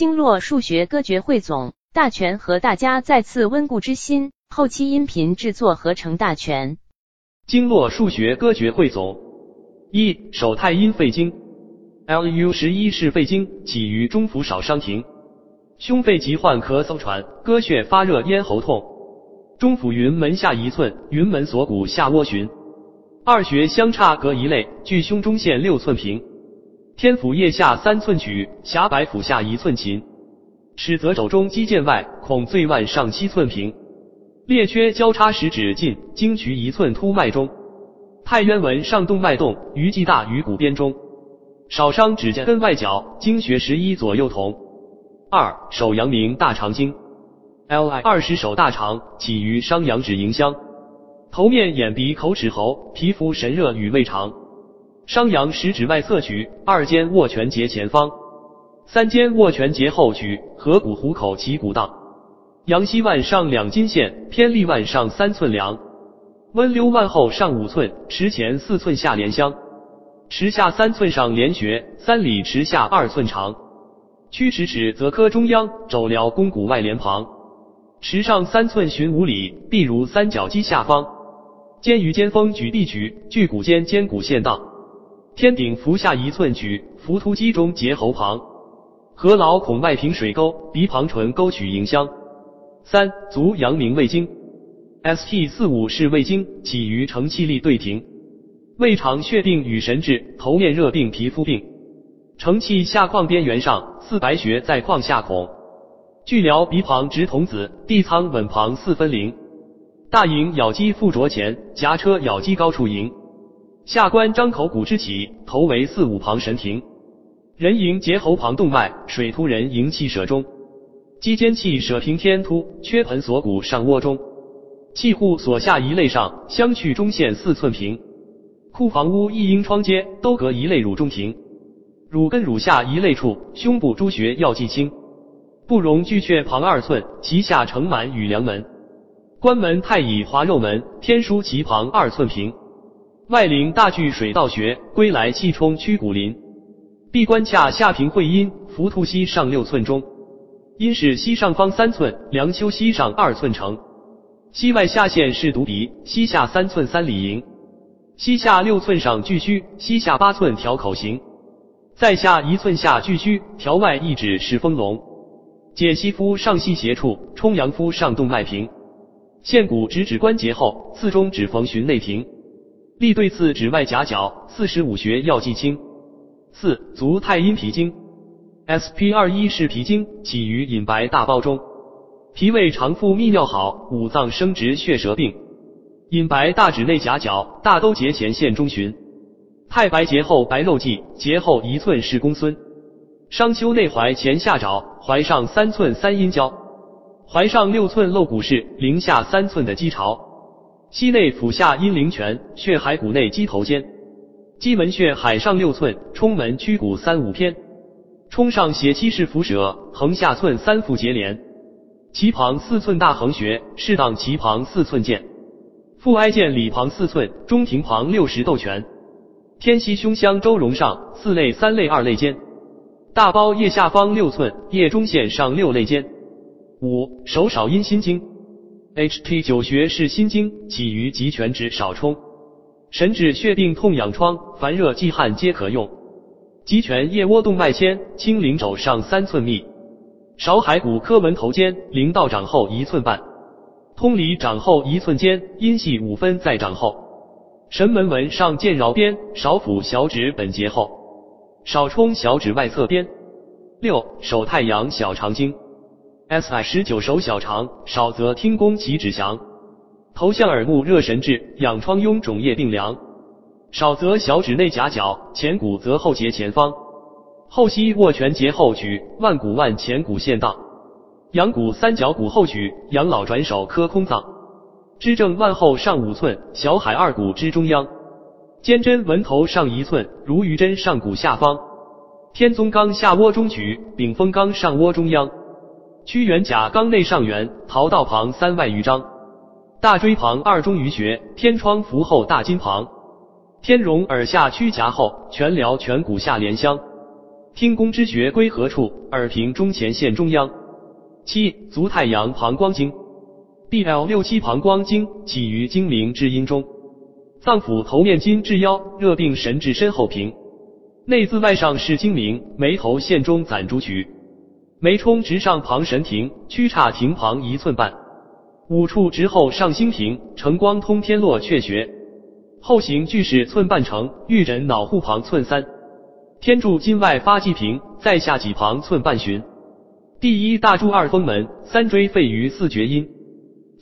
经络数学歌诀汇总，大全和大家再次温故知新，后期音频制作合成大全。经络数学歌诀汇总：一、手太阴肺经，Lu 十一是肺经，起于中府少商庭，胸肺疾患咳嗽喘，咯血发热，咽喉痛。中府云门下一寸，云门锁骨下窝循，二穴相差隔一肋，距胸中线六寸平。天府腋下三寸曲，狭白府下一寸琴，尺泽肘中肌腱外，孔最腕上七寸平。列缺交叉十指近，经渠一寸突脉中。太渊纹上动脉动，余际大于骨边中。少伤指尖根外角，经穴十一左右同。二手阳明大肠经，Li 二十手大肠起于商阳指迎香，头面眼鼻口齿喉，皮肤神热与胃肠。商阳食指外侧取，二肩握拳节前方，三肩握拳节后取，合谷虎口其骨荡。阳溪腕上两筋线，偏立腕上三寸梁。温溜腕后上五寸，池前四寸下连香。池下三寸上连穴，三里池下二寸长。曲池尺则科中央，肘髎肱骨外连旁。池上三寸寻五里，臂如三角肌下方。肩于肩峰举臂举，距骨间肩骨线荡。天顶伏下一寸举，伏突肌中结喉旁，合劳孔外平水沟，鼻旁唇沟取迎香。三足阳明胃经，ST 四五是胃经，起于承气力对庭。胃肠血病与神志，头面热病皮肤病。承气下眶边缘上，四白穴在眶下孔。巨髎鼻旁直童子，地仓吻旁四分灵。大营咬肌附着前，颊车咬肌高处迎。下关张口骨之起，头为四五旁神庭，人迎结喉旁动脉，水突人迎气舍中，肌间气舍平天突，缺盆锁骨上窝中，气户所下一肋上，相去中线四寸平，库房屋一阴窗阶，都隔一肋乳中庭，乳根乳下一肋处，胸部诸穴要记清，不容巨阙旁二寸，其下承满与梁门，关门太乙滑肉门，天枢其旁二寸平。外陵大巨水道穴，归来气冲曲骨林。闭关髂下平会阴，浮突膝上六寸中。阴是膝上方三寸，梁丘膝上二寸成。膝外下线是犊鼻，膝下三寸三里营。膝下六寸上巨虚，膝下八寸调口形。在下一寸下巨虚，调外一指是丰隆。解膝夫上膝斜处，冲阳夫上动脉平。线骨直指关节后，次中指缝循内庭。立对刺指外夹角，四十五穴要记清。四足太阴脾经，SP 二一是脾经，起于隐白大包中。脾胃常腹泌尿好，五脏生殖血舌病。隐白大指内夹角，大都节前线中旬。太白节后白肉际，节后一寸是公孙。商丘内踝前下爪，踝上三寸三阴交，踝上六寸露骨是，零下三寸的肌巢。膝内腹下阴陵泉，血海骨内鸡头尖，鸡门穴海上六寸，冲门曲骨三五偏，冲上斜七是伏蛇，横下寸三腹结连，脐旁四寸大横穴，适当脐旁四寸剑，腹哀剑里旁四寸，中庭旁六十斗泉，天溪胸腔周容上四肋三肋二肋间，大包腋下方六寸，腋中线上六肋间。五手少阴心经。H T 九穴是心经，起于极泉指少冲，神志血病痛痒疮烦热忌汗皆可用。极泉腋窝动脉牵，清灵肘上三寸密，少海骨科门头尖，灵道掌后一寸半，通里掌后一寸尖，阴系五分在掌后。神门纹上见桡边，少府小指本节后，少冲小指外侧边。六手太阳小肠经。S I 十九手小肠少则听宫其指降，头项耳目热神志养疮痈肿液病凉；少则小指内夹角前骨则后节前方，后膝握拳节后举，腕骨腕前骨线荡，阳骨三角骨后举，养老转手科空脏，支正腕后上五寸，小海二骨之中央，肩针纹头上一寸，如鱼针上骨下方，天宗冈下窝中举，丙峰冈上窝中央。屈原甲肛内上缘，桃道旁三外余章，大椎旁二中鱼穴，天窗伏后大筋旁，天荣耳下屈颊后，全髎颧骨下连香，听宫之穴归何处？耳屏中前线中央。七足太阳膀胱经，BL 六七膀胱经起于睛明至阴中，脏腑头面筋至腰，热病神至身后平。内自外上是睛明，眉头线中攒珠曲，眉冲直上旁神庭，曲岔庭旁一寸半。五处直后上星庭，承光通天落阙穴，后行巨室寸半成，玉枕脑户旁寸三。天柱筋外发际平，在下几旁寸半寻。第一大柱二风门，三椎肺于四厥阴，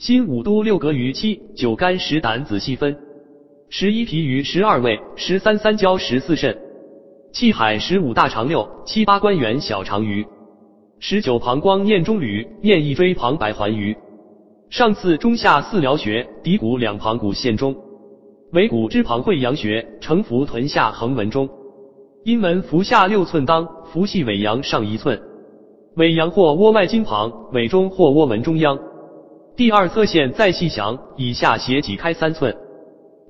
心五都六膈于七九肝十胆仔细分，十一脾于十二位，十三三焦十四肾，气海十五大肠六七八关元小肠鱼，十九膀胱念中吕念一椎旁白环鱼，上次中下四髎穴，骶骨两旁骨线中，尾骨之旁会阳穴，承浮臀下横纹中，阴门伏下六寸当，伏系尾阳上一寸。尾阳或窝外筋旁，尾中或窝门中央。第二侧线再细详，以下斜挤开三寸。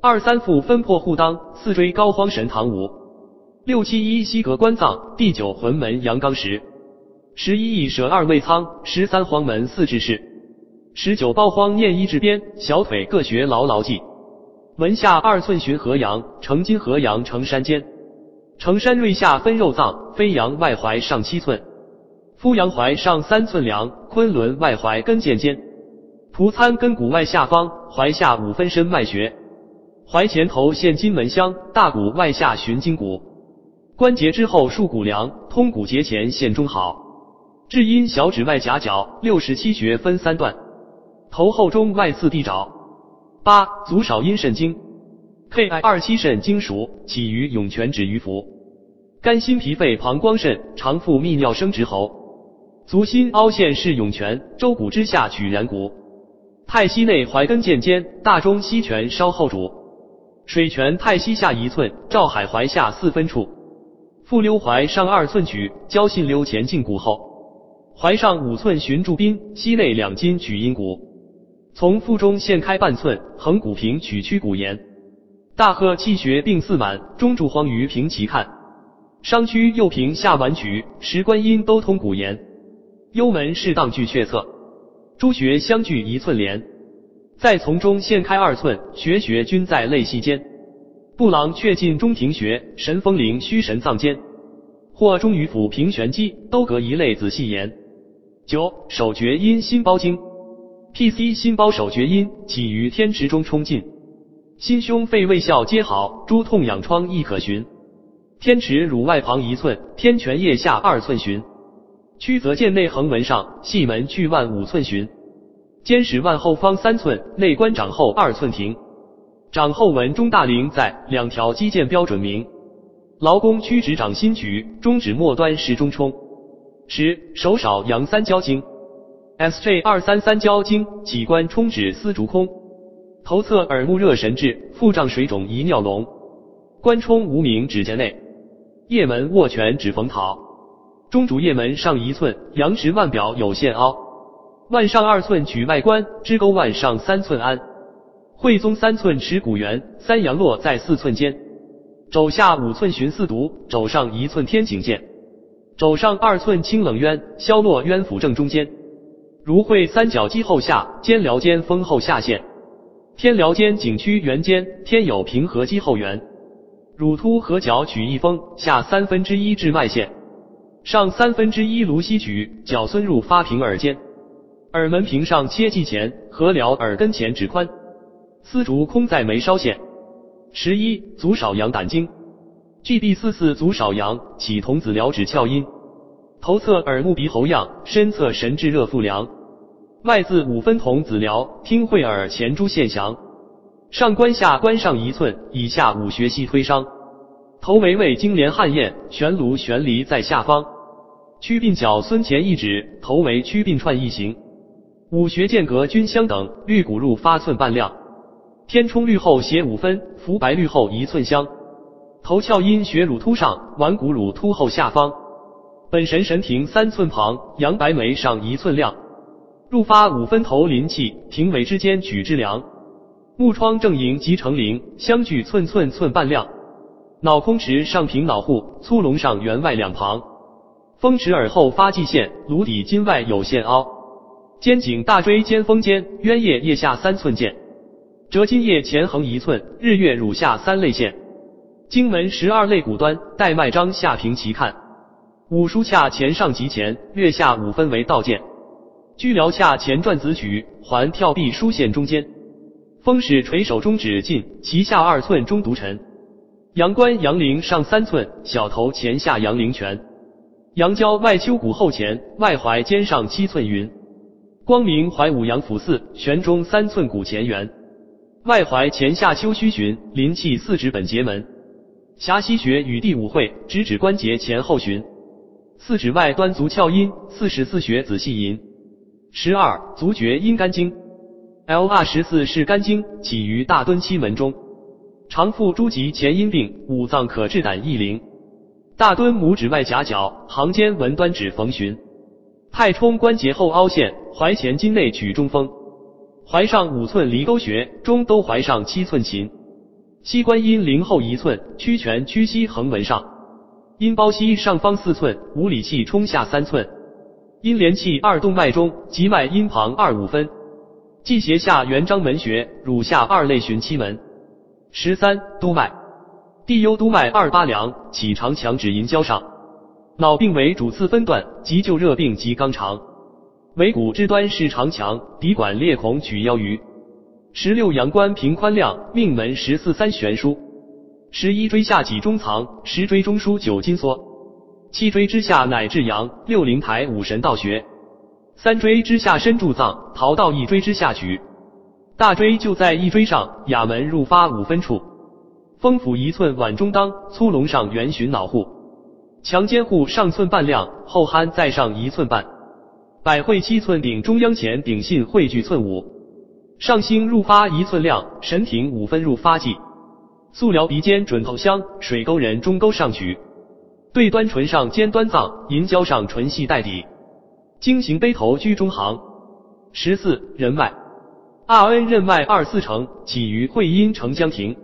二三腹分破护裆，四椎高荒神堂五。六七一膝膈关脏，第九魂门阳刚十。十一翼舍二位仓，十三黄门四至室。十九包荒念一至边，小腿各穴牢牢记。门下二寸寻合阳，成金合阳成山间。成山锐下分肉脏，飞扬外踝上七寸。夫阳踝上三寸梁，昆仑外踝跟腱间，蒲参根骨外下方，踝下五分身脉穴，踝前头现金门香，大骨外下寻筋骨，关节之后束骨梁，通骨节前现中好，至阴小指外夹角，六十七穴分三段，头后中外四地爪。八足少阴肾经，K I 二七肾经属，起于涌泉止于腹，肝心脾肺膀胱肾肠腹泌尿生殖喉。足心凹陷是涌泉，周骨之下取然骨。太溪内踝根腱间，大中溪泉稍后主。水泉太溪下一寸，照海踝下四分处。复溜踝上二寸取，交信溜前胫骨后。踝上五寸寻柱宾，膝内两筋取阴骨。从腹中线开半寸，横骨平取曲骨沿。大颌气穴病四满，中柱荒于平齐看。商区右平下脘曲，十官阴都通骨沿。幽门适当距阙侧，诸穴相距一寸连，再从中线开二寸，穴穴均在肋隙间。布郎却进中庭穴，神风灵虚神脏间，或中于府平玄肌，都隔一肋仔细研。九手厥阴心包经，P.C. 心包手厥阴起于天池中冲进，心胸肺胃窍皆好，诸痛痒疮亦可寻。天池乳外旁一寸，天泉腋下二寸寻。曲泽见内横纹上，细门去腕五寸寻，肩使腕后方三寸，内关掌后二寸停，掌后纹中大陵在，两条肌腱标准明。劳宫屈指掌心举，中指末端是中冲。十手少阳三焦经，S J 二三三焦经起关冲指丝竹空，头侧耳目热神志，腹胀水肿遗尿脓，关冲无名指尖内，腋门握拳指缝桃。中主腋门上一寸，阳实腕表有线凹，腕上二寸取外关，支沟腕上三寸安，会宗三寸持骨缘，三阳络在四寸间，肘下五寸寻四毒，肘上一寸天井见，肘上二寸清冷渊，消落渊府正中间，如会三角肌后下，肩髎间丰后下陷，天髎间颈区圆肩，天有平和肌后缘，乳突合角取一峰，下三分之一至脉线。上三分之一颅溪举，角孙入发平耳间，耳门平上切记前，合髎耳根前指宽，丝竹空在眉梢线。十一足少阳胆经。，G B 四四足少阳起童子髎指窍阴，头侧耳目鼻喉样，身侧神志热腹凉，外自五分童子髎，听会耳前诸线详，上关下关上一寸，以下五穴细推伤，头为胃经连汗液，悬颅悬离在下方。曲鬓角孙前一指，头为曲鬓串一行，五穴间隔均相等，绿骨入发寸半量，天冲绿后斜五分，浮白绿后一寸香，头窍阴穴乳突上，腕骨乳突后下方，本神神庭三寸旁，阳白眉上一寸亮，入发五分头临气，庭尾之间举之良，木窗正营及成灵相距寸寸寸半亮，脑空池上平脑户，粗隆上圆外两旁。风池耳后发际线，颅底筋外有线凹。肩颈大椎肩峰尖，渊叶腋下三寸见。折筋叶前横一寸，日月乳下三泪线。经门十二肋骨端，带脉张下平齐看。五枢洽前上及前，略下五分为道剑。居髎下前转子曲，环跳臂枢线中间。风使垂手中指近，脐下二寸中独沉。阳关阳陵上三寸，小头前下阳陵泉。阳交外丘骨后前，外踝肩上七寸云。光明怀五阳府四，悬中三寸骨前缘。外踝前下丘虚循，临气四指本节门。狭溪穴与第五会，直指关节前后循。四指外端足窍阴，四十四穴仔细吟。十二足厥阴肝经，L 二十四是肝经，起于大敦期门中，常附诸疾前阴病，五脏可治胆益灵。大敦拇指外夹角，行间纹端指逢循。太冲关节后凹陷，踝前筋内取中风。踝上五寸离沟穴，中都踝上七寸琴。膝关阴陵后一寸，屈泉屈膝横纹上。阴包膝上方四寸，五里气冲下三寸。阴连气二动脉中，急脉阴旁二五分。际斜下元章门穴，乳下二肋循七门。十三督脉。地幽督脉二八梁，起长强指银交上。脑病为主次分段，急救热病及肛肠。尾骨之端是长强，鼻管裂孔取腰鱼。十六阳关平宽亮，命门十四三悬殊。十一椎下脊中藏，十椎中枢九筋缩。七椎之下乃至阳，六灵台五神道穴。三椎之下身柱藏，逃到一椎之下取。大椎就在一椎上，哑门入发五分处。风府一寸碗中当，粗隆上圆循脑户，强肩户上寸半亮，后酣在上一寸半，百会七寸顶中央前顶信汇聚寸五，上星入发一寸亮，神庭五分入发际，素髎鼻尖准头香，水沟人中沟上取，对端唇上尖端藏，银胶上唇系带底，经行杯头居中行。十四人脉，R N 任脉二四成，起于会阴承浆庭。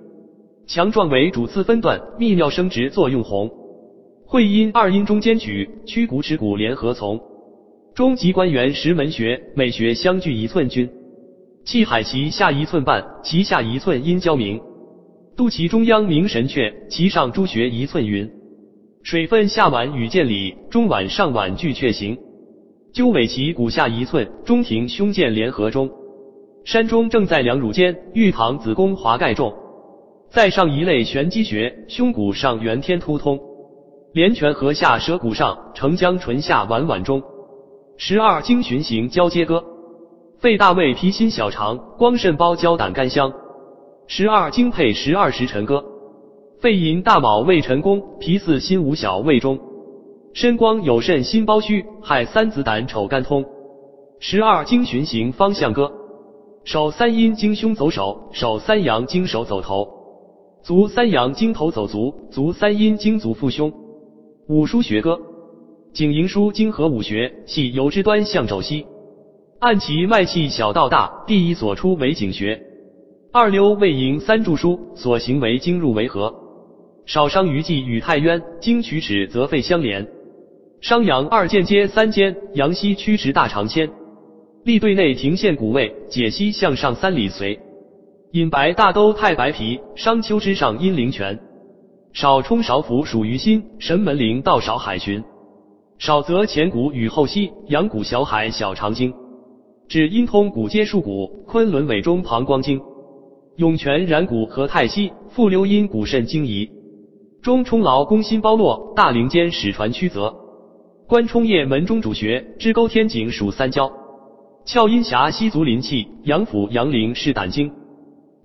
强壮为主次分段，泌尿生殖作用红。会阴二阴中间取，曲骨尺骨联合从。中极关元石门穴，每穴相距一寸均。气海脐下一寸半，脐下一寸阴交明。肚脐中央明神阙，脐上诸穴一寸云。水分下脘与见里，中脘上脘俱阙行。鸠尾脐骨下一寸，中庭胸剑联合中。山中正在两乳间，玉堂子宫华盖重。再上一类玄机穴，胸骨上圆天突通，连泉颌下舌骨上，承浆唇下脘脘中。十二经循行交接歌，肺大胃脾心小肠，光肾包交胆肝香。十二经配十二时辰歌，肺寅大卯胃辰宫，脾四心五小胃中。身光有肾心包虚，亥三子胆丑肝通。十二经循行方向歌，手三阴经胸走手，手三阳经手走头。足三阳经头走足，足三阴经足腹胸。五腧穴歌，景营书经合五穴，系由之端向肘膝，按其脉气小到大，第一所出为井穴。二溜胃营三柱枢，所行为经入为合。少伤于际与太渊，经曲尺则肺相连。商阳二间接三间，阳溪曲池大肠牵。立对内庭线谷位，解析向上三里随。隐白大兜太白皮，商丘之上阴陵泉。少冲少腹属于心，神门灵道少海巡。少则前谷与后溪，阳谷小海小肠经。指阴通骨接束骨，昆仑尾中膀胱经。涌泉然骨和太溪，复溜阴骨肾经仪。中冲劳宫心包络，大陵间始传曲泽。关冲液门中主穴，支沟天井属三焦。窍阴峡溪足临气，阳府阳陵是胆经。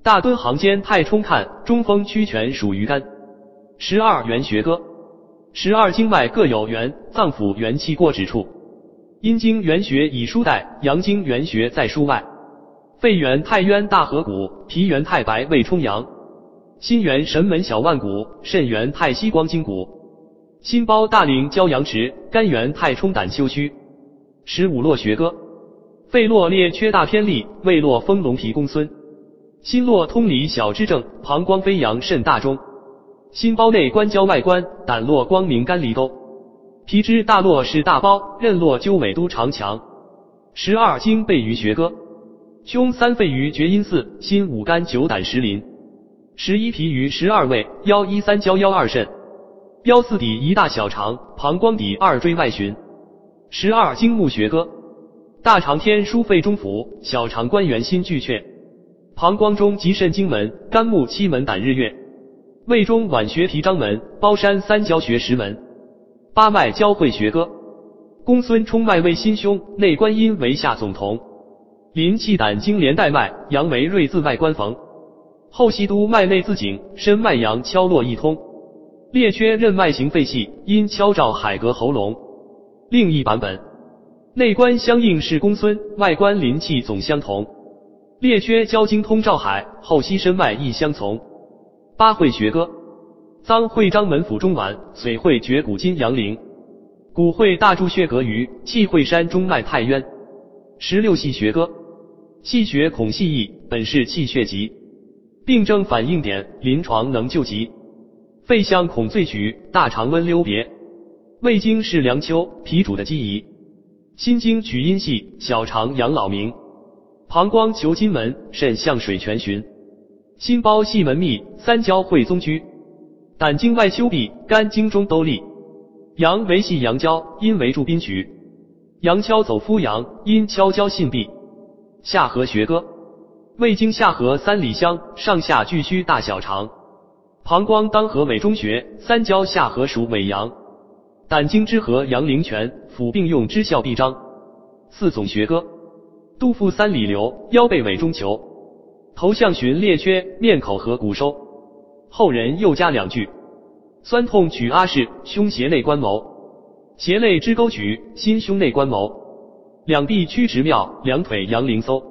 大敦行间太冲看中风曲泉属于肝。十二元穴歌，十二经脉各有元，脏腑元气过之处。阴经元穴以书带，阳经元穴在书外。肺元太渊大合谷，脾元太白胃冲阳。心元神门小腕骨，肾元太溪光筋骨。心包大陵交阳池，肝元太冲胆丘虚。十五络穴歌，肺络列缺大偏利，胃络丰隆脾公孙。心络通里小支正，膀胱飞扬肾大中。心包内关交外关，胆络光明肝离沟。皮之大络是大包，任络鸠尾都长强。十二经背于学歌，胸三肺于厥阴四，心五肝九胆十鳞。十一脾于十二位，腰一三焦腰二肾，腰四底一大小肠，膀胱底二椎外循。十二经目学歌，大肠天枢肺中府，小肠关元心巨阙，膀胱中极肾经门，肝木七门胆日月，胃中脘穴提章门，包山三焦穴十门。八脉交汇学歌，公孙冲脉为心胸，内关阴为下总同，临气胆经连带脉，阳为锐自外关缝，后溪督脉内自颈，深脉阳敲落一通，列缺任脉行肺气，阴敲照海膈喉咙。另一版本，内关相应是公孙，外关临气总相同，列缺交经通照海，后溪深脉亦相从。八会学歌。脏会章门府中脘，髓会绝骨筋阳陵，骨会大柱穴膈俞，气会山中脉太渊。十六系学歌，气血孔细易，本是气血疾，病症反应点，临床能救急。肺相孔最举，大肠温溜别，胃经是梁丘，脾主的积仪。心经取阴系，小肠养老明，膀胱求金门，肾向水泉循，心包系门密，三焦会宗居。胆经外丘闭，肝经中兜立。阳为系阳交，阴为助宾渠。阳敲走夫阳，阴敲交信闭。下颌学歌，胃经下颌三里香，上下俱虚大小肠。膀胱当合尾中穴，三焦下颌属尾阳。胆经之颌阳陵泉，腑并用之效必彰。四总学歌，肚腹三里流，腰背尾中求。头项循列缺，面口合骨收。后人又加两句：酸痛取阿氏，胸胁内关谋；胁肋支沟渠，心胸内关谋。两臂曲直妙，两腿扬灵搜。